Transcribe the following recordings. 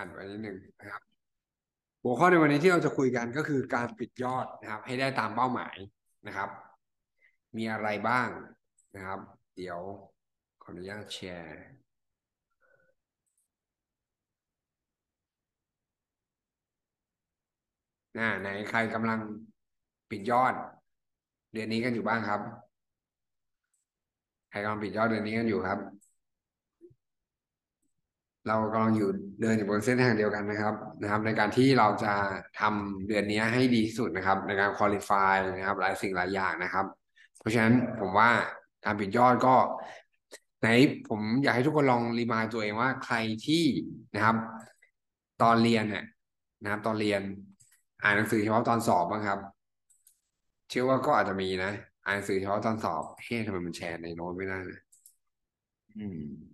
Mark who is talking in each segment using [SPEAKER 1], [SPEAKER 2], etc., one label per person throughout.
[SPEAKER 1] อ่านไว้นิดหนึ่งนะครับ หัวข้อในวันนี้ที่เราจะคุยกันก็คือการปิดยอดนะครับ ให้ได้ตามเป้าหมายนะครับ มีอะไรบ้างนะครับ เดี๋ยวขออนุญาตแชร์อ่าไหนใครกำลังปิดยอด เดือนนี้กันอยู่บ้างครับ ใครกำลังปิดยอดเดือนนี้กันอยู่ครับ เรากำลังอยู่เดินอยู่บนเส้นทางเดียวกันนะครับนะครับ ในการที่เราจะทำเดือนนี้ให้ดีที่สุดนะครับ ในการคุริฟายนะครับ หลายสิ่งหลายอย่างนะครับ เพราะฉะนั้นผมว่าการปิดยอดก็ไหนผมอยากให้ทุกคนลองรีมายตัวเองว่าใครที่นะครับ ตอนเรียนเนี่ยนะครับ ตอนเรียน อ่านหนังสือเฉพาะตอนสอบบ้างครับ เชื่อว่าก็อาจจะมีนะ อ่านหนังสือเฉพาะตอนสอบเฮ้ยทำไมมันแชร์ในโน้ตไม่ได้เลยอืม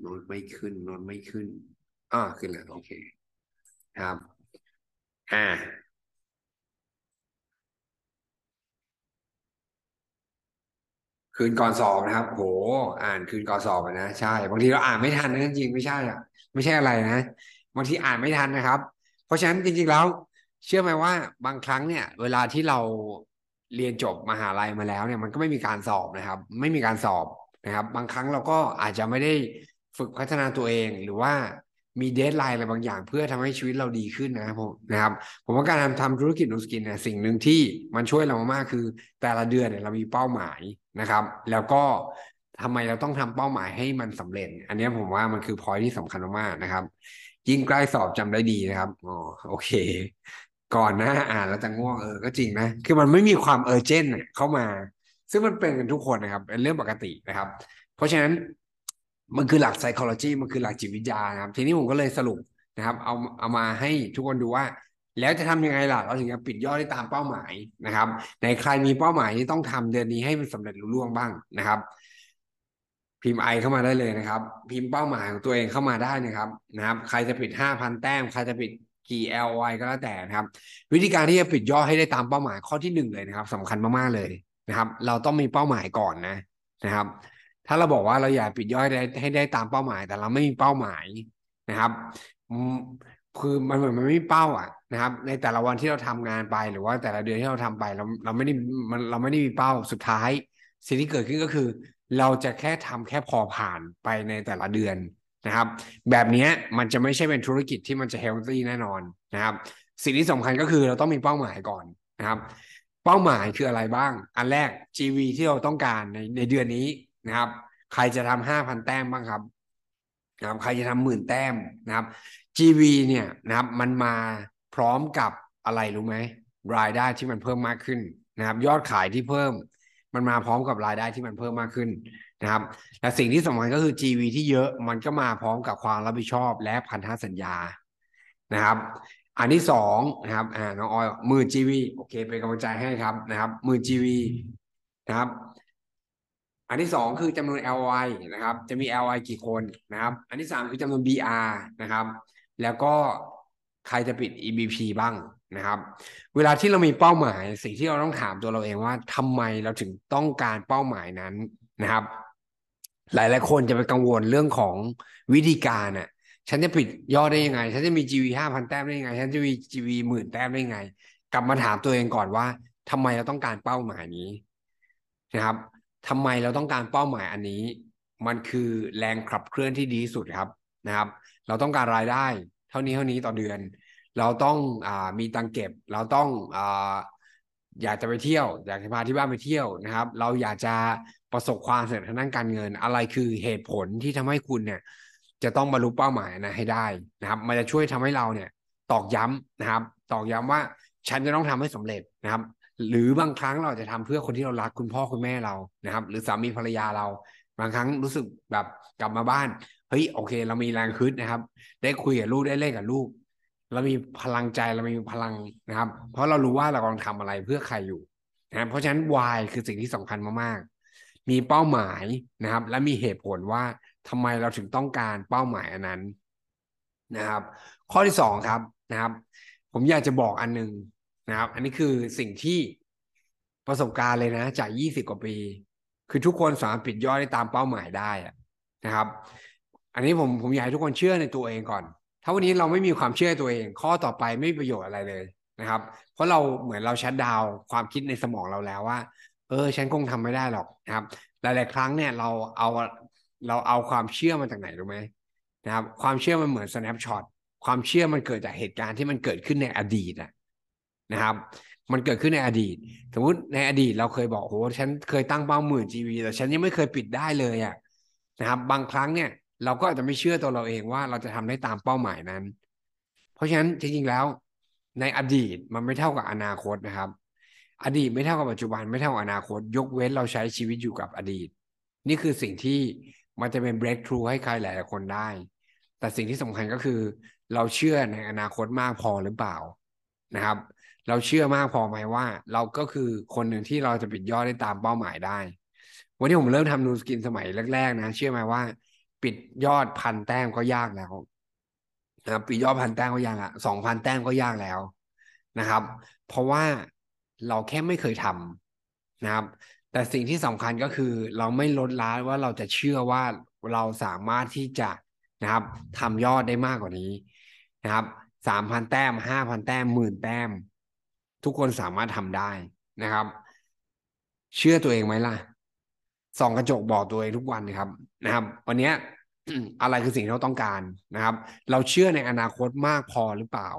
[SPEAKER 1] โน้ตไม่ขึ้นโน้ตไม่ขึ้นอ่าขึ้นแล้วโอเค ครับ อ่า คืนก่อนสอบนะครับ โห อ่านคืนก่อนสอบนะใช่ บางทีเราอ่านไม่ทันนะจริงไม่ใช่อะไม่ใช่อะไรนะบางทีอ่านไม่ทันนะครับ เพราะฉะนั้นจริง ๆแล้ว เชื่อไหมว่า บางครั้งเนี่ย เวลาที่เราเรียนจบมหาลัยมาแล้วเนี่ยมันก็ไม่มีการสอบนะครับ ไม่มีการสอบนะครับ บางครั้งเราก็อาจจะไม่ได้ ฝึกพัฒนาตัวเองหรือว่ามี deadline อะไรบางอย่าง เพื่อทำให้ชีวิตเราดีขึ้นนะครับผมนะครับ ผมว่าการทำทำธุรกิจ Nu Skin เนี่ยสิ่งหนึ่งที่มันช่วยเรามากคือ แต่ละเดือนเนี่ยเรามีเป้าหมายนะครับ แล้วก็ทำไมเราต้องทำเป้าหมายให้มันสำเร็จ อันนี้ผมว่ามันคือพอยที่สำคัญมากนะครับ ยิ่งใกล้สอบจำได้ดีนะครับอ๋อโอเค ก่อนหน้าอ่านแล้วจะง่วงเออก็จริงนะ คือมันไม่มีความเออร์เจนเข้ามา ซึ่งมันเป็นกันทุกคนนะครับเป็นเรื่องปกตินะครับ เพราะฉะนั้น มันคือหลัก psychology มันคือหลักจิตวิทยานะครับ ทีนี้ผมก็เลยสรุปนะครับ เอาเอามาให้ทุกคนดูว่า แล้วจะทำยังไงล่ะเราถึงจะปิดยอดได้ตามเป้าหมายนะครับในใครมีเป้าหมายที่ต้องทำเดือนนี้ให้มันสำเร็จรุ่ล่วงบ้างนะครับ พิมพ์ไอเข้ามาได้เลยนะครับ พิมพ์เป้าหมายของตัวเองเข้ามาได้นะครับนะครับ ใครจะปิดห้าพันแต้มใครจะปิดกี่ LY ก็แล้วแต่นะครับ วิธีการที่จะปิดยอดให้ได้ตามเป้าหมายข้อที่หนึ่งเลยนะครับสำคัญมากๆเลยนะครับ เราต้องมีเป้าหมายก่อนนะนะครับ ถ้าเราบอกว่าเราอยากปิดย่อยได้ให้ได้ตามเป้าหมาย แต่เราไม่มีเป้าหมายนะครับคือมันเหมือนมันไม่มีเป้าอะนะครับ ในแต่ละวันที่เราทำงานไปหรือว่าแต่ละเดือนที่เราทำไปเราเราไม่ได้มันเราไม่ได้มีเป้าสุดท้าย สิ่งที่เกิดขึ้นก็คือ เราจะแค่ทำแค่พอผ่านไปในแต่ละเดือนนะครับ แบบนี้มันจะไม่ใช่เป็นธุรกิจที่มันจะเฮลตี้แน่นอนนะครับ สิ่งที่สำคัญก็คือเราต้องมีเป้าหมายก่อนนะครับ เป้าหมายคืออะไรบ้าง อันแรก GV ที่เราต้องการในในเดือนนี้ นะครับ ใครจะทำห้าพันแต้มบ้างครับนะครับใครจะทำหมื่นแต้มนะครับ GV เนี่ยนะครับ มันมาพร้อมกับอะไรรู้ไหมรายได้ที่มันเพิ่มมากขึ้นนะครับ ยอดขายที่เพิ่ม มันมาพร้อมกับรายได้ที่มันเพิ่มมากขึ้นนะครับ และสิ่งที่สำคัญก็คือ GV ที่เยอะมันก็มาพร้อมกับความรับผิดชอบและพันธสัญญานะครับ อันที่สองนะครับอ่าน้องออยหมื่น GV โอเค เป็นกำลังใจให้ครับนะครับหมื่น GV นะครับ อันที่สองคือจำนวน LY นะครับ จะมี LY กี่คนนะครับ อันที่สามคือจำนวน BR นะครับ แล้วก็ใครจะปิด EBP บ้างนะครับ เวลาที่เรามีเป้าหมาย สิ่งที่เราต้องถามตัวเราเองว่าทำไมเราถึงต้องการเป้าหมายนั้นนะครับ หลายหลายคนจะไปกังวลเรื่องของวิธีการน่ะฉันจะปิดยอดได้ยังไง ฉันจะมี GV ห้าพันแต้มได้ยังไง ฉันจะมี GV หมื่นแต้มได้ยังไง กลับมาถามตัวเองก่อนว่าทำไมเราต้องการเป้าหมายนี้นะครับ ทำไมเราต้องการเป้าหมายอันนี้ มันคือแรงขับเคลื่อนที่ดีสุดครับนะครับ เราต้องการรายได้ เท่านี้เท่านี้ต่อเดือน เราต้องอมีตังเก็บ เราต้องออยากจะไปเที่ยว อยากจะพาที่บ้านไปเที่ยวนะครับ เราอยากจะประสบความสำเร็จทางด้านการเงิน อะไรคือเหตุผลที่ทำให้คุณเนี่ย จะต้องบรรลุเป้าหมายนะให้ได้นะครับ มันจะช่วยทำให้เราเนี่ย ตอกย้ำนะครับ ตอกย้ำว่าฉันจะต้องทำให้สำเร็จนะครับ หรือบางครั้งเราจะทำเพื่อคนที่เรารักคุณพ่อคุณแม่เรานะครับ หรือสามีภรรยาเรา บางครั้งรู้สึกแบบกลับมาบ้านเฮ้ยโอเค เรามีแรงคึดนะครับ ได้คุยกับลูกได้เล่นกับลูก เรามีพลังใจเรามีพลังนะครับ เพราะเรารู้ว่าเรากำลังทำอะไรเพื่อใครอยู่นะเพราะฉะนั้นวายคือสิ่งที่สำคัญมากๆ มีเป้าหมายนะครับ และมีเหตุผลว่าทำไมเราถึงต้องการเป้าหมายอันนั้นนะครับ ข้อที่สองครับนะครับ ผมอยากจะบอกอันหนึ่ง นะครับ อันนี้คือสิ่งที่ประสบการณ์เลยนะจากยี่สิบกว่าปี คือทุกคนสามารถปิดยอดได้ตามเป้าหมายได้นะครับ อันนี้ผมผมอยากให้ทุกคนเชื่อในตัวเองก่อน ถ้าวันนี้เราไม่มีความเชื่อตัวเอง ข้อต่อไปไม่มีประโยชน์อะไรเลยนะครับ เพราะเราเหมือนเราชัดดาวความคิดในสมองเราแล้วว่า เออ ฉันคงทำไม่ได้หรอกนะครับ หลาย ๆ ครั้งเนี่ยเราเอาเราเอาความเชื่อมาจากไหนรู้ไหมนะครับ ความเชื่อมันเหมือน snapshot ความเชื่อมันเกิดจากเหตุการณ์ที่มันเกิดขึ้นในอดีต นะครับ มันเกิดขึ้นในอดีต สมมติในอดีตเราเคยบอกโหฉันเคยตั้งเป้าหมื่น GV แต่ฉันยังไม่เคยปิดได้เลยอะนะครับ บางครั้งเนี่ย เราก็อาจจะไม่เชื่อตัวเราเองว่าเราจะทำได้ตามเป้าหมายนั้น เพราะฉะนั้นจริงๆแล้ว ในอดีตมันไม่เท่ากับอนาคตนะครับ อดีตไม่เท่ากับปัจจุบันไม่เท่ากับอนาคต ยกเว้นเราใช้ชีวิตอยู่กับอดีต นี่คือสิ่งที่มันจะเป็น breakthrough ให้ใครหลายๆคนได้ แต่สิ่งที่สำคัญก็คือ เราเชื่อในอนาคตมากพอหรือเปล่านะครับ เราเชื่อมากพอไหมว่า เราก็คือคนหนึ่งที่เราจะปิดยอดได้ตามเป้าหมายได้ วันที่ผมเริ่มทำนูสกินสมัยแรกๆนะ เชื่อไหมว่า ปิดยอดพันแต้มก็ยากแล้วนะครับปิดยอดพันแต้มก็ยากอะสองพันแต้มก็ยากแล้วนะครับ เพราะว่าเราแค่ไม่เคยทำนะครับ แต่สิ่งที่สำคัญก็คือ เราไม่ลดละว่าเราจะเชื่อว่าเราสามารถที่จะนะครับทำยอดได้มากกว่านี้นะครับสามพันแต้มห้าพันแต้มหมื่นแต้ม ทุกคนสามารถทำได้นะครับ เชื่อตัวเองไหมล่ะส่องกระจกบอกตัวเองทุกวันนะครับนะครับ วันนี้อะไรคือสิ่งที่เราต้องการนะครับ เราเชื่อในอนาคตมากพอหรือเปล่า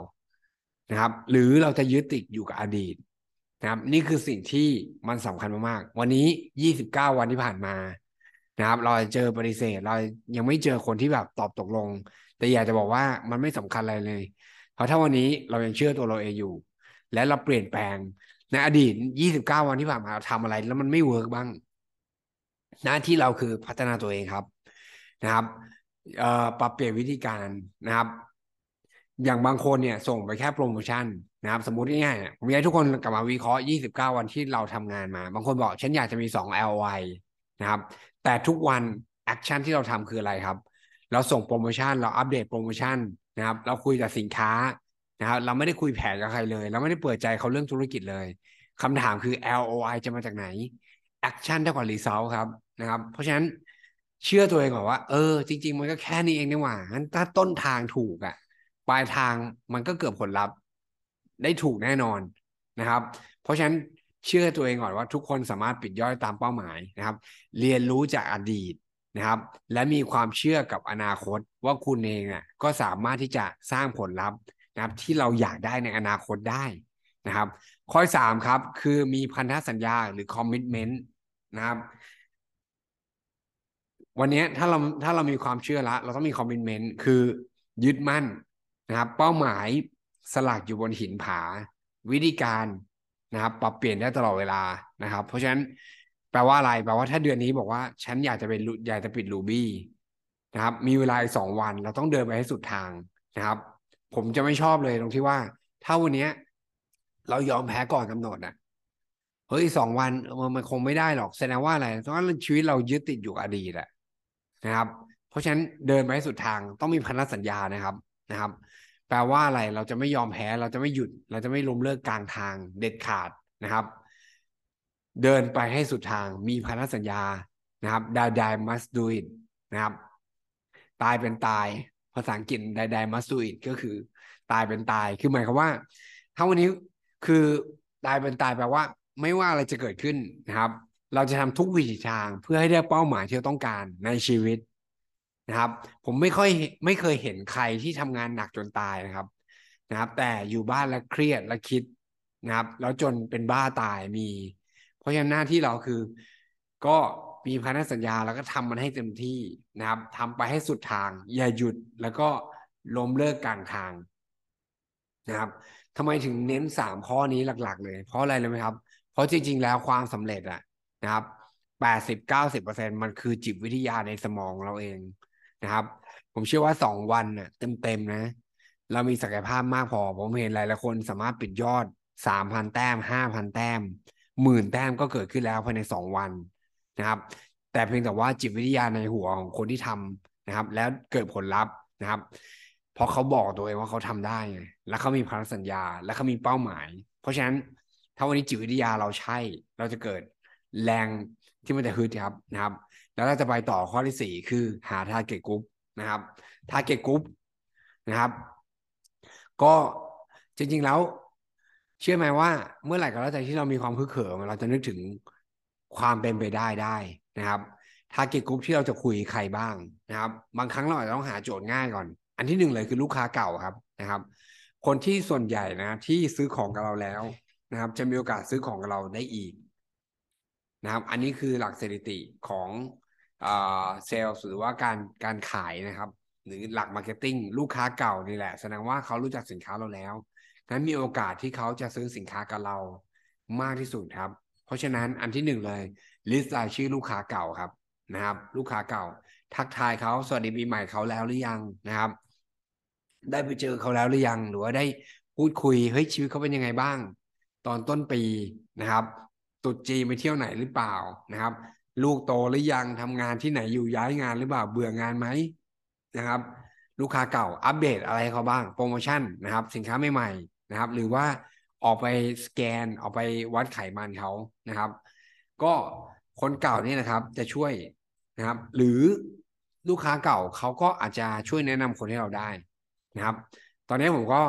[SPEAKER 1] นะครับ หรือเราจะยึดติดอยู่กับอดีตนะครับ นี่คือสิ่งที่มันสำคัญมากๆ วันนี้ 29 วันที่ผ่านมานะครับ เราเจอปฏิเสธ เรายังไม่เจอคนที่แบบตอบตกลง แต่อยากจะบอกว่ามันไม่สำคัญอะไรเลย เพราะถ้าวันนี้เรายังเชื่อตัวเราเองอยู่ และเราเปลี่ยนแปลงในอดีต 29 วันที่ผ่านมาเราทำอะไรแล้วมันไม่ work บ้าง หน้าที่เราคือพัฒนาตัวเองครับนะครับปรับเปลี่ยนวิธีการนะครับ อย่างบางคนเนี่ยส่งไปแค่โปรโมชั่นนะครับ สมมติง่ายๆผมอยากให้ทุกคนกลับมาวิเคราะห์ 29 วันที่เราทำงานมา บางคนบอกฉันอยากจะมี 2 LOI นะครับ แต่ทุกวัน action ที่เราทำคืออะไรครับ เราส่งโปรโมชั่น เราอัปเดตโปรโมชั่นนะครับ เราคุยกับสินค้า นะครับเราไม่ได้คุยแผนกับใครเลย เราไม่ได้เปิดใจเขาเรื่องธุรกิจเลยคำถามคือ LOI จะมาจากไหน action เท่ากับ result ครับนะครับ เพราะฉะนั้นเชื่อตัวเองก่อนว่า เออ จริง ๆ มันก็แค่นี้เองนี่หว่างั้นถ้าต้นทางถูกอะ่ะปลายทางมันก็เกิดผลลัพธ์ ได้ถูกแน่นอนนะครับ เพราะฉะนั้นเชื่อตัวเองก่อนว่าทุกคนสามารถปิดย่อยตามเป้าหมายนะครับ เรียนรู้จากอดีตนะครับ และมีความเชื่อกับอนาคตว่าคุณเองอะก็สามารถที่จะสร้างผลลัพธ์ นะครับที่เราอยากได้ในอนาคตได้นะครับ ข้อสามครับ คือมีพันธสัญญาหรือ commitment นะครับ วันนี้ถ้าเราถ้าเรามีความเชื่อละเราต้องมี commitment คือยึดมั่นนะครับ เป้าหมายสลักอยู่บนหินผา วิธีการนะครับ ปรับเปลี่ยนได้ตลอดเวลานะครับ เพราะฉะนั้นแปลว่าอะไรแปลว่าถ้าเดือนนี้บอกว่า ฉันอยากจะเป็นอยากจะปิด Ruby นะครับ มีเวลาสองวัน เราต้องเดินไปให้สุดทางนะครับ ผมจะไม่ชอบเลยตรงที่ว่า ถ้าวันนี้เรายอมแพ้ก่อนกำหนดนะเฮ้ยสองวันมันคงไม่ได้หรอกแสดงว่าอะไรเพราะว่าชีวิตเรายึดติดอยู่อดีตแหละนะครับ เพราะฉะนั้นเดินไปให้สุดทางต้องมีพันธสัญญานะครับนะครับ แปลว่าอะไรเราจะไม่ยอมแพ้ เราจะไม่หยุด เราจะไม่ล้มเลิกกลางทางเด็ดขาดนะครับ เดินไปให้สุดทางมีพันธสัญญานะครับ die die must do it นะครับ ตายเป็นตาย ภาษาอังกฤษ die die must do it ก็คือตายเป็นตาย คือหมายความว่า ถ้าวันนี้คือตายเป็นตายแปลว่า ไม่ว่าอะไรจะเกิดขึ้นนะครับ เราจะทำทุกวิถีทางเพื่อให้ได้เป้าหมายที่เราต้องการในชีวิตนะครับ ผมไม่ค่อยไม่เคยเห็นใครที่ทำงานหนักจนตายนะครับนะครับ แต่อยู่บ้านแล้วเครียดแล้วคิดนะครับ แล้วจนเป็นบ้าตายมี เพราะฉะนั้นหน้าที่เราคือ ก็ มีพันธสัญญาแล้วก็ทำมันให้เต็มที่นะครับทำไปให้สุดทาง อย่าหยุดแล้วก็ล้มเลิกกลางทางนะครับทำไมถึงเน้นสามข้อนี้หลัก ๆ เลย เพราะอะไรเลยไหมครับ เพราะจริง ๆ แล้วความสำเร็จอะนะครับแปดสิบเก้าสิบเปอร์เซ็นมันคือจิตวิทยาในสมองเราเองนะครับ ผมเชื่อว่าสองวันน่ะ เต็มเต็มนะ เรามีศักยภาพมากพอ ผมเห็นหลายหลายคนสามารถปิดยอดสามพันแต้มห้าพันแต้มหมื่นแต้มก็เกิดขึ้นแล้วภายในสองวัน นะครับ แต่เพียงแต่ว่าจิตวิทยาในหัวของคนที่ทำนะครับ แล้วเกิดผลลัพธ์นะครับเพราะเขาบอกตัวเองว่าเขาทำได้ไงแล้วเขามีพันธสัญญา และเขามีเป้าหมาย เพราะฉะนั้นถ้าวันนี้จิตวิทยาเราใช่ เราจะเกิดแรงที่มันจะฮึดครับนะครับ แล้วเราจะไปต่อข้อที่สี่คือหา target group นะครับ target groupนะครับ ก็จริงๆแล้ว เชื่อไหมว่าเมื่อไหร่ก็แล้วแต่ที่เรามีความคึกเขิมเราจะนึกถึง ความเป็นไปได้ได้นะครับทาร์เก็ตกลุ่มที่เราจะคุยใครบ้างนะครับ บางครั้งเราอาจจะต้องหาโจทย์ง่ายก่อน อันที่หนึ่งเลยคือลูกค้าเก่าครับนะครับ คนที่ส่วนใหญ่นะที่ซื้อของกับเราแล้วนะครับ จะมีโอกาสซื้อของกับเราได้อีกนะครับ อันนี้คือหลักสถิติของเซลล์หรือว่าการการขายนะครับ หรือหลัก marketing ลูกค้าเก่านี่แหละ แสดงว่าเขารู้จักสินค้าเราแล้วนั้นมีโอกาสที่เขาจะซื้อสินค้ากับเรามากที่สุดครับ เพราะฉะนั้นอันที่หนึ่งเลย list รายชื่อลูกค้าเก่าครับนะครับ ลูกค้าเก่า ทักทายเขาสวัสดีปีใหม่เขาแล้วหรือยังนะครับ ได้ไปเจอเขาแล้วหรือยัง หรือว่าได้พูดคุยเฮ้ยชีวิตเขาเป็นยังไงบ้าง ตอนต้นปีนะครับตุดจีไปเที่ยวไหนหรือเปล่านะครับ ลูกโตหรือยังทำงานที่ไหนอยู่ย้ายงานหรือเปล่าเบื่องานไหมนะครับ ลูกค้าเก่าอัปเดตอะไรเขาบ้างโปรโมชั่นนะครับ สินค้าใหม่ๆนะครับ หรือว่า ออกไปสแกนออกไปวัดไขมันเขานะครับ ก็คนเก่าเนี่ยนะครับ จะช่วยนะครับ หรือลูกค้าเก่าเขาก็อาจจะช่วยแนะนำคนให้เราได้นะครับ ตอนนี้ผมก็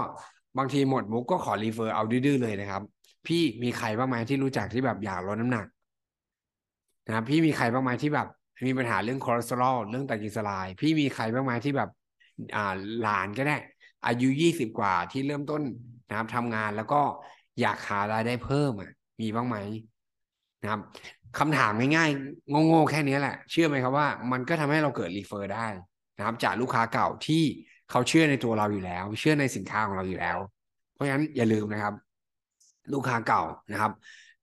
[SPEAKER 1] บางทีหมดมุกก็ขอ refer เอาดื้อเลยนะครับ พี่มีใครบ้างไหมที่รู้จักที่แบบอยากลดน้ำหนักนะครับพี่มีใครบ้างไหมที่แบบมีปัญหาเรื่องคอเลสเตอรอลเรื่องไตรกลีเซอไรด์พี่มีใครบ้างไหมที่แบบอ่าหลานก็ได้อายุยี่สิบกว่าที่เริ่มต้น นะครับทำงานแล้วก็อยากหารายได้เพิ่มอะ มีบ้างไหมนะครับคำถามง่ายๆโง่ๆแค่นี้แหละ เชื่อไหมครับว่า มันก็ทำให้เราเกิด refer ได้นะครับ จากลูกค้าเก่าที่เขาเชื่อในตัวเราอยู่แล้ว เชื่อในสินค้าของเราอยู่แล้ว เพราะฉะนั้นอย่าลืมนะครับ ลูกค้าเก่านะครับ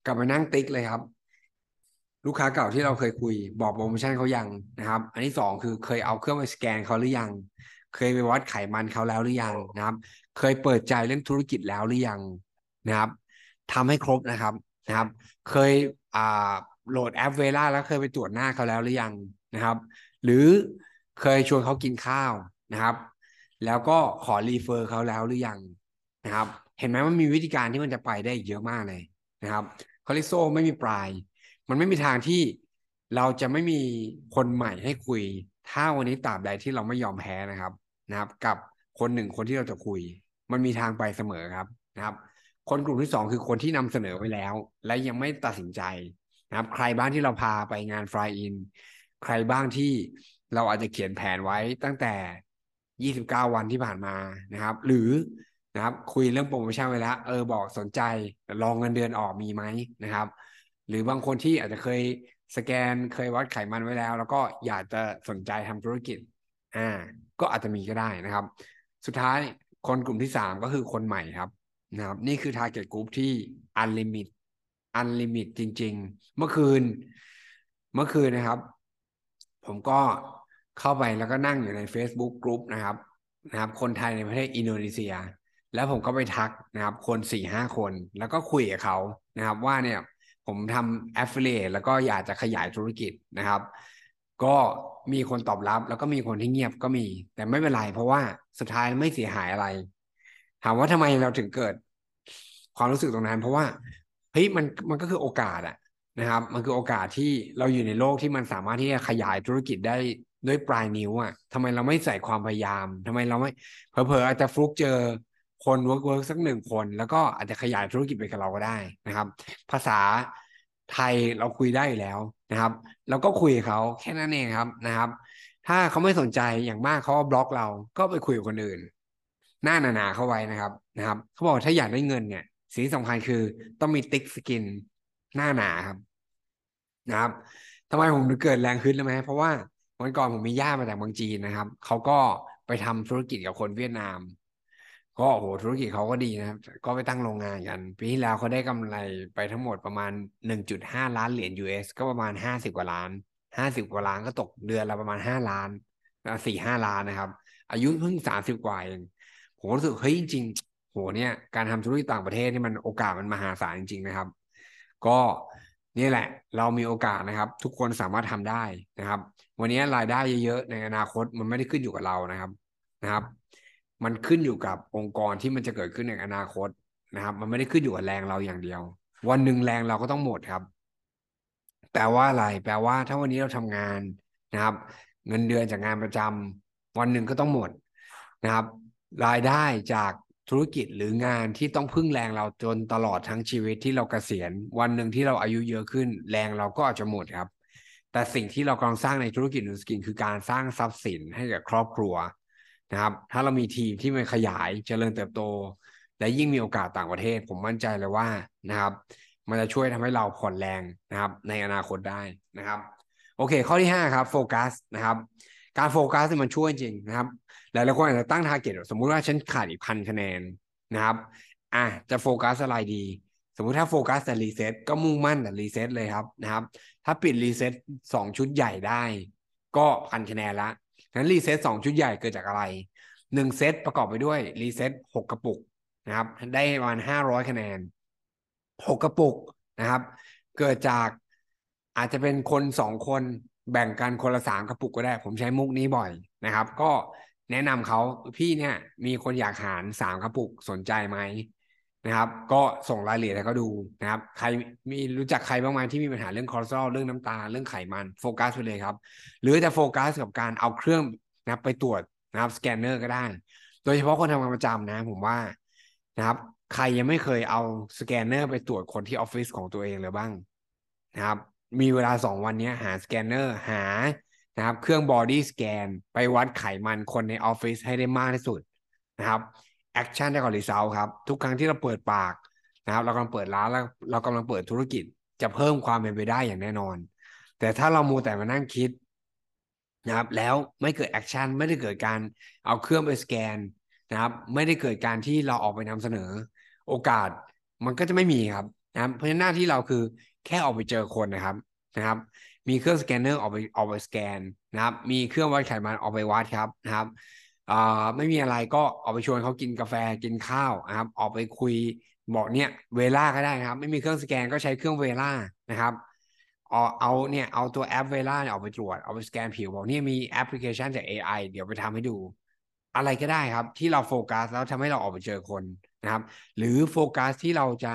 [SPEAKER 1] กลับมานั่งติ๊กเลยครับ ลูกค้าเก่าที่เราเคยคุย บอกโปรโมชั่นเขายังนะครับ อันที่สองคือเคยเอาเครื่องไปสแกนเขาหรือยัง เคยไปวัดไขมันเขาแล้วหรือยังนะครับ เคยเปิดใจเรื่องธุรกิจแล้วหรือยังนะครับทำให้ครบนะครับนะครับ เคยอ่าโหลดแอป Vera แล้วเคยไปตรวจหน้าเขาแล้วหรือยังนะครับ หรือเคยชวนเขากินข้าวนะครับ แล้วก็ขอ refer เขาแล้วหรือยังนะครับ เห็นไหมว่ามีวิธีการที่มันจะไปได้เยอะมากเลยนะครับคอลิโซไม่มีปลาย มันไม่มีทางที่เราจะไม่มีคนใหม่ให้คุย ถ้าวันนี้ตราบใดที่เราไม่ยอมแพ้นะครับนะครับ กับคนหนึ่งคนที่เราจะคุย มันมีทางไปเสมอครับนะครับ คนกลุ่มที่สองคือคนที่นำเสนอไปแล้ว และยังไม่ตัดสินใจนะครับ ใครบ้างที่เราพาไปงานฟลายอินใครบ้างที่เราอาจจะเขียนแผนไว้ตั้งแต่ 29 วันที่ผ่านมานะครับ หรือนะครับ คุยเรื่องโปรโมชั่นไว้แล้วเออบอกสนใจลองเงินเดือนออกมีไหมนะครับ หรือบางคนที่อาจจะเคยสแกนเคยวัดไขมันไว้แล้ว แล้วก็อยากจะสนใจทำธุรกิจอ่าก็อาจจะมีก็ได้นะครับ สุดท้าย คนกลุ่มที่สามก็คือคนใหม่ครับนะครับ นี่คือ target group ที่ unlimit unlimit จริง ๆ เมื่อคืน เมื่อคืนนะครับ ผมก็เข้าไปแล้วก็นั่งอยู่ใน Facebook กลุ่มนะครับนะครับ คนไทยในประเทศอินโดนีเซีย แล้วผมก็ไปทักนะครับ คนสี่ห้าคน แล้วก็คุยกับเขานะครับ ว่าเนี่ยผมทำ affiliate แล้วก็อยากจะขยายธุรกิจนะครับ ก็มีคนตอบรับ แล้วก็มีคนที่เงียบก็มี แต่ไม่เป็นไรเพราะว่าสุดท้ายไม่เสียหายอะไร ถามว่าทำไมเราถึงเกิด ความรู้สึกตรงนั้น เพราะว่าเฮ้ยมันมันก็คือโอกาสอะนะครับ มันคือโอกาสที่เราอยู่ในโลกที่มันสามารถที่จะขยายธุรกิจได้ด้วยปลายนิ้วอะทำไมเราไม่ใส่ความพยายามทำไมเราไม่เผลอๆอาจจะฟลุกเจอคน work work สักหนึ่งคน แล้วก็อาจจะขยายธุรกิจไปกับเราก็ได้นะครับ ภาษาไทยเราคุยได้แล้ว นะครับเราก็คุยเขาแค่นั้นเองครับนะครับ ถ้าเขาไม่สนใจอย่างมากเขาบล็อกเราก็ไปคุยกับคนอื่น หน้าหนาๆเข้าไว้นะครับนะครับเขาบอกถ้าอยากได้เงินเนี่ยสิ่งสำคัญคือต้องมีติ๊กสกินหน้าหนาครับนะครับทำไมผมถึงเกิดแรงขึ้นเลยไหมเพราะว่าวันก่อนผมมีญาติมาจากเมืองจีนนะครับเขาก็ไปทำธุรกิจกับคนเวียดนาม ก็โอ้โหธุรกิจเขาก็ดีนะครับ ก็ไปตั้งโรงงานกัน ปีที่แล้วเขาได้กำไรไปทั้งหมดประมาณ 1.5 ล้านเหรียญ US ก็ประมาณ 50 กว่าล้าน 50 กว่าล้านก็ตกเดือนละประมาณ 5 ล้านสี่ห้าล้านนะครับ อายุเพิ่ง 30 กว่าเองผมรู้สึกเฮ้ยจริงๆโหเนี่ยการทำธุรกิจต่างประเทศนี่มันโอกาสมันมหาศาลจริง ๆ นะครับ ก็นี่แหละ เรามีโอกาสนะครับ ทุกคนสามารถทำได้นะครับ วันนี้รายได้เยอะๆในอนาคตมันไม่ได้ขึ้นอยู่กับเรานะครับนะครับ มันขึ้นอยู่กับองค์กรที่มันจะเกิดขึ้นในอนาคตนะครับ มันไม่ได้ขึ้นอยู่กับแรงเราอย่างเดียว วันหนึ่งแรงเราก็ต้องหมดครับ แปลว่าอะไร แปลว่าถ้าวันนี้เราทำงานนะครับ เงินเดือนจากงานประจำวันหนึ่งก็ต้องหมดนะครับ รายได้จากธุรกิจหรืองานที่ต้องพึ่งแรงเราจนตลอดทั้งชีวิตที่เราเกษียณ วันหนึ่งที่เราอายุเยอะขึ้น แรงเราก็อาจจะหมดครับ แต่สิ่งที่เรากำลังสร้างในธุรกิจ Nu Skin คือการสร้างทรัพย์สินให้กับครอบครัว นะครับ ถ้าเรามีทีมที่มันขยายเจริญเติบโต และยิ่งมีโอกาสต่างประเทศ ผมมั่นใจเลยว่านะครับ มันจะช่วยทำให้เราผ่อนแรงนะครับ ในอนาคตได้นะครับ โอเค ข้อที่ 5 ครับโฟกัสนะครับ การโฟกัสมันช่วยจริงนะครับหลายๆคนอาจจะตั้ง target สมมุติว่าฉันขาดอีกพันคะแนนนะครับอะจะโฟกัสอะไรดี สมมุติถ้าโฟกัสแต่ Reset ก็มุ่งมั่นแต่ Reset เลยครับนะครับ ถ้าปิด Reset สองชุดใหญ่ได้ ก็พันคะแนนละ นั้น Reset สองชุดใหญ่เกิดจากอะไรหนึ่งเซตประกอบไปด้วย Reset หกกระปุกนะครับ ได้ประมาณห้าร้อยคะแนนหกกระปุกนะครับ เกิดจากอาจจะเป็นคนสองคนแบ่งกันคนละสามกระปุกก็ได้ ผมใช้มุกนี้บ่อยนะครับ ก็แนะนำเขาพี่เนี่ย มีคนอยากหารสามกระปุกสนใจไหม นะครับ ก็ส่งรายละเอียดให้เขาดูนะครับ ใครมีรู้จักใครบ้างไหมที่มีปัญหาเรื่องคอเลสเตอรอลเรื่องน้ำตาลเรื่องไขมันโฟกัสไปเลยครับ หรือจะโฟกัสกับการเอาเครื่องนะครับไปตรวจนะครับสแกนเนอร์ก็ได้ โดยเฉพาะคนทำงานประจำนะ ผมว่านะครับ ใครยังไม่เคยเอาสแกนเนอร์ไปตรวจคนที่ออฟฟิศของตัวเองเลยบ้างนะครับ มีเวลาสองวันนี้หาสแกนเนอร์หานะครับ เครื่อง body scan ไปวัดไขมันคนในออฟฟิศให้ได้มากที่สุดนะครับ action ได้ก่อน result ครับ ทุกครั้งที่เราเปิดปากนะครับเรากำลังเปิดร้านแล้วเรากำลังเปิดธุรกิจจะเพิ่มความเป็นไปได้อย่างแน่นอน แต่ถ้าเรามัวแต่มานั่งคิดนะครับ แล้วไม่เกิด action ไม่ได้เกิดการเอาเครื่องไปสแกนนะครับ ไม่ได้เกิดการที่เราออกไปนำเสนอ โอกาสมันก็จะไม่มีครับนะครับเพราะฉะนั้นหน้าที่เราคือแค่ออกไปเจอคนนะครับนะครับ มีเครื่องสแกนเนอร์ออกไปออกไปสแกนนะครับ มีเครื่องวัดไขมันออกไปวัดครับนะครับ อ่าไม่มีอะไรก็ออกไปชวนเขากินกาแฟกินข้าวนะครับ ออกไปคุยบอกเนี่ย Vera ก็ได้นะครับ ไม่มีเครื่องสแกนก็ใช้เครื่อง Vera นะครับเอาเอาเนี่ยเอาตัวแอป Vera เนี่ยออกไปตรวจเอาไปสแกนผิวบอกเนี่ยมีแอปพลิเคชันจาก AI เดี๋ยวไปทำให้ดู อะไรก็ได้ครับ ที่เราโฟกัสแล้วทำให้เราออกไปเจอคนนะครับ หรือโฟกัสที่เราจะ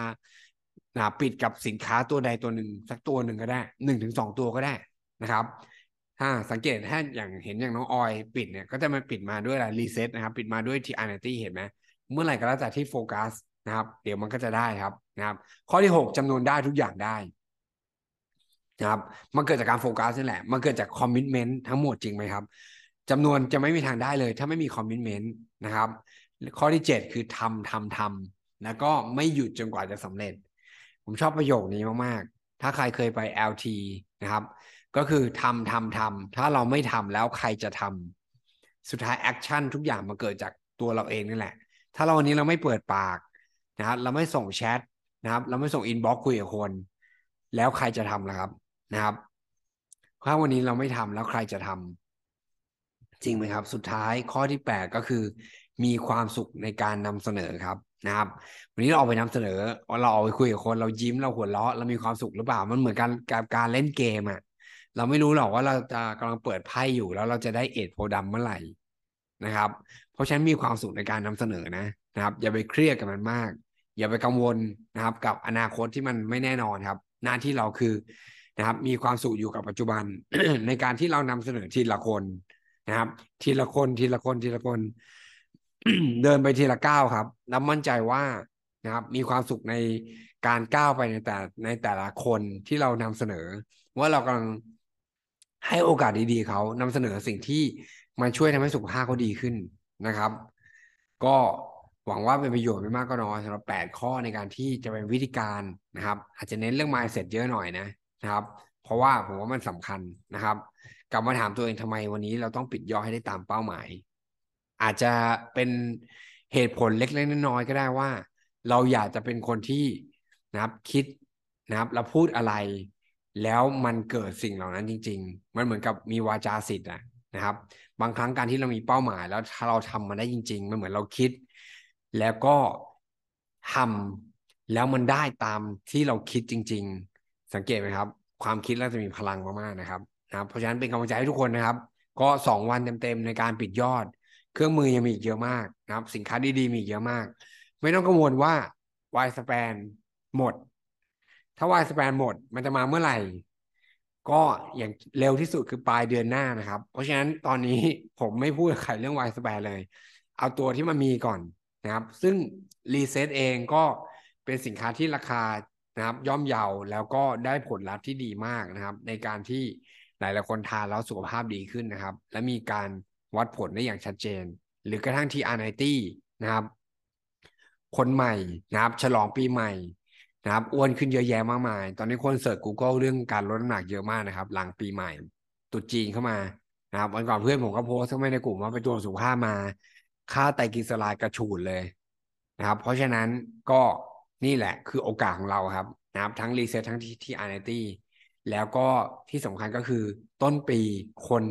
[SPEAKER 1] นะปิดกับสินค้าตัวใดตัวหนึ่งสักตัวหนึ่งก็ได้หนึ่งถึงสองตัวก็ได้นะครับ ถ้าสังเกตถ้าอย่างเห็นอย่างน้องออยปิดเนี่ยก็จะมาปิดมาด้วยอะไร Reset นะครับ ปิดมาด้วย TR ninety เห็นไหมเมื่อไหร่ก็แล้วแต่ที่โฟกัสนะครับ เดี๋ยวมันก็จะได้ครับนะครับ ข้อที่หกจำนวนได้ทุกอย่างได้นะครับมันเกิดจากการโฟกัสนี่แหละ มันเกิดจาก commitment ทั้งหมดจริงไหมครับจำนวนจะไม่มีทางได้เลย ถ้าไม่มี commitment นะครับ ข้อที่เจ็ดคือทำทำทำแล้วก็ไม่หยุดจนกว่าจะสำเร็จ ผมชอบประโยคนี้มากๆ ถ้าใครเคยไป LT นะครับ ก็คือทำทำทำถ้าเราไม่ทำแล้วใครจะทำสุดท้าย action ทุกอย่างมาเกิดจากตัวเราเองนี่แหละ ถ้าเราวันนี้เราไม่เปิดปากนะครับเราไม่ส่งแชทนะครับ เราไม่ส่ง inbox คุยกับคน แล้วใครจะทำล่ะครับนะครับถ้าวันนี้เราไม่ทำแล้วใครจะทำจริงไหมครับ สุดท้ายข้อที่แปดก็คือ มีความสุขในการนำเสนอครับนะครับ วันนี้เราออกไปนำเสนอเราออกไปคุยกับคน เรายิ้มเราหัวเราะเรามีความสุขหรือเปล่ามันเหมือนการการการเล่นเกมอะ่ะ เราไม่รู้หรอกว่าเราจะกำลังเปิดไพ่อยู่แล้วเราจะได้เอ็ดโพดัมเมื่อไหร่นะครับ เพราะฉะนั้นมีความสุขในการนำเสนอนะนะครับ อย่าไปเครียดกับมันมาก อย่าไปกังวลนะครับ กับอนาคตที่มันไม่แน่นอนครับ หน้าที่เราคือนะครับ มีความสุขอยู่กับปัจจุบัน ในการที่เรานำเสนอทีละคนนะครับ ทีละคนทีละคนทีละคน เดินไปทีละก้าวครับแล้วมั่นใจว่านะครับ มีความสุขในการก้าวไปในแต่ในแต่ละคนที่เรานำเสนอ ว่าเรากำลัง ให้โอกาสดีๆเขานำเสนอสิ่งที่มันช่วยทำให้สุขภาพเขาดีขึ้นนะครับ ก็หวังว่าเป็นประโยชน์ไม่มากก็น้อยสำหรับแปดข้อในการที่จะเป็นวิธีการนะครับ อาจจะเน้นเรื่อง mindset เยอะหน่อยนะนะครับ เพราะว่าผมว่ามันสำคัญนะครับ กลับมาถามตัวเองทำไมวันนี้เราต้องปิดยอดให้ได้ตามเป้าหมาย อาจจะเป็นเหตุผลเล็กๆน้อยๆก็ได้ว่า เราอยากจะเป็นคนที่นะครับคิดนะครับเราพูดอะไร แล้วมันเกิดสิ่งเหล่านั้นจริง ๆ มันเหมือนกับมีวาจาสิทธิ์นะครับ บางครั้งการที่เรามีเป้าหมาย แล้วถ้าเราทำมันได้จริง ๆ มันเหมือนเราคิด แล้วก็ทำแล้วมันได้ตามที่เราคิดจริง ๆ สังเกตไหมครับ ความคิดเราจะมีพลังมากๆนะครับนะครับ เพราะฉะนั้นเป็นกำลังใจให้ทุกคนนะครับ ก็สองวันเต็มๆในการปิดยอด เครื่องมือยังมีอีกเยอะมากนะครับ สินค้าดีๆมีเยอะมาก ไม่ต้องกังวลว่าวายสเปนหมด ถ้าวายสเปนหมดมันจะมาเมื่อไหร่ ก็อย่างเร็วที่สุดคือปลายเดือนหน้านะครับ เพราะฉะนั้นตอนนี้ผมไม่พูดใครเรื่อง Y-Span เลย เอาตัวที่มันมีก่อนนะครับ ซึ่ง Reset เองก็เป็นสินค้าที่ราคานะครับ ย่อมเยาแล้วก็ได้ผลลัพธ์ที่ดีมากนะครับ ในการที่หลายๆคนทานแล้วสุขภาพดีขึ้นนะครับ และมีการวัดผลได้อย่างชัดเจน หรือกระทั่ง TR90นะครับ คนใหม่นะครับ ฉลองปีใหม่ นะครับอ้วนขึ้นเยอะแยะมากมาย ตอนนี้คน search Google เรื่องการลดน้ำหนักเยอะมากนะครับ หลังปีใหม่ตรุษจีนเข้ามานะครับวันก่อนเพื่อนผมก็โพสต์เข้ามาในกลุ่มว่าไปตรวจสุขภาพมา ค่าไตรกลีเซอไรด์กระฉูดเลยนะครับ เพราะฉะนั้นก็นี่แหละคือโอกาสของเราครับนะครับ ทั้ง Reset ทั้งที่ TR90แล้วก็ที่สำคัญก็คือต้นปีคน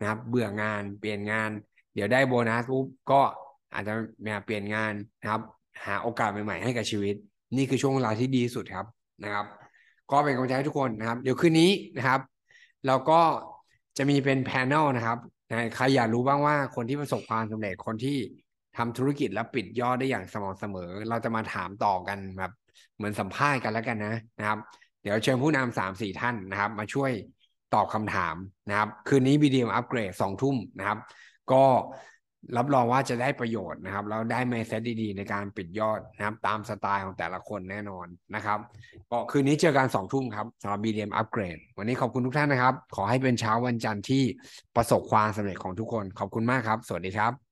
[SPEAKER 1] นะครับ เบื่องานเปลี่ยนงาน เดี๋ยวได้โบนัสปุ๊บก็อาจจะมาเปลี่ยนงานนะครับ หาโอกาสใหม่ๆให้กับชีวิต นี่คือช่วงเวลาที่ดีสุดครับนะครับ ก็เป็นกำลังใจให้ทุกคนนะครับ เดี๋ยวคืนนี้นะครับเราก็จะมีเป็น panel นะครับใครอยากรู้บ้างว่าคนที่ประสบความสำเร็จคนที่ทำธุรกิจแล้วปิดยอดได้อย่างสม่ำเสมอ เราจะมาถามต่อกันแบบเหมือนสัมภาษณ์กันแล้วกันนะนะครับ เดี๋ยวเชิญผู้นำสามสี่ท่านนะครับ มาช่วยตอบคำถามนะครับ คืนนี้ BDM upgrade สองทุ่มนะครับ ก็ รับรองว่าจะได้ประโยชน์นะครับแล้วได้เมสเซจดีๆ ในการปิดยอดนะครับ ตามสไตล์ของแต่ละคนแน่นอนนะครับก็คืนนี้เจอกันสองทุ่มครับสำหรับ BDM Upgrade วันนี้ขอบคุณทุกท่านนะครับ ขอให้เป็นเช้าวันจันทร์ที่ประสบความสำเร็จของทุกคน ขอบคุณมากครับ สวัสดีครับ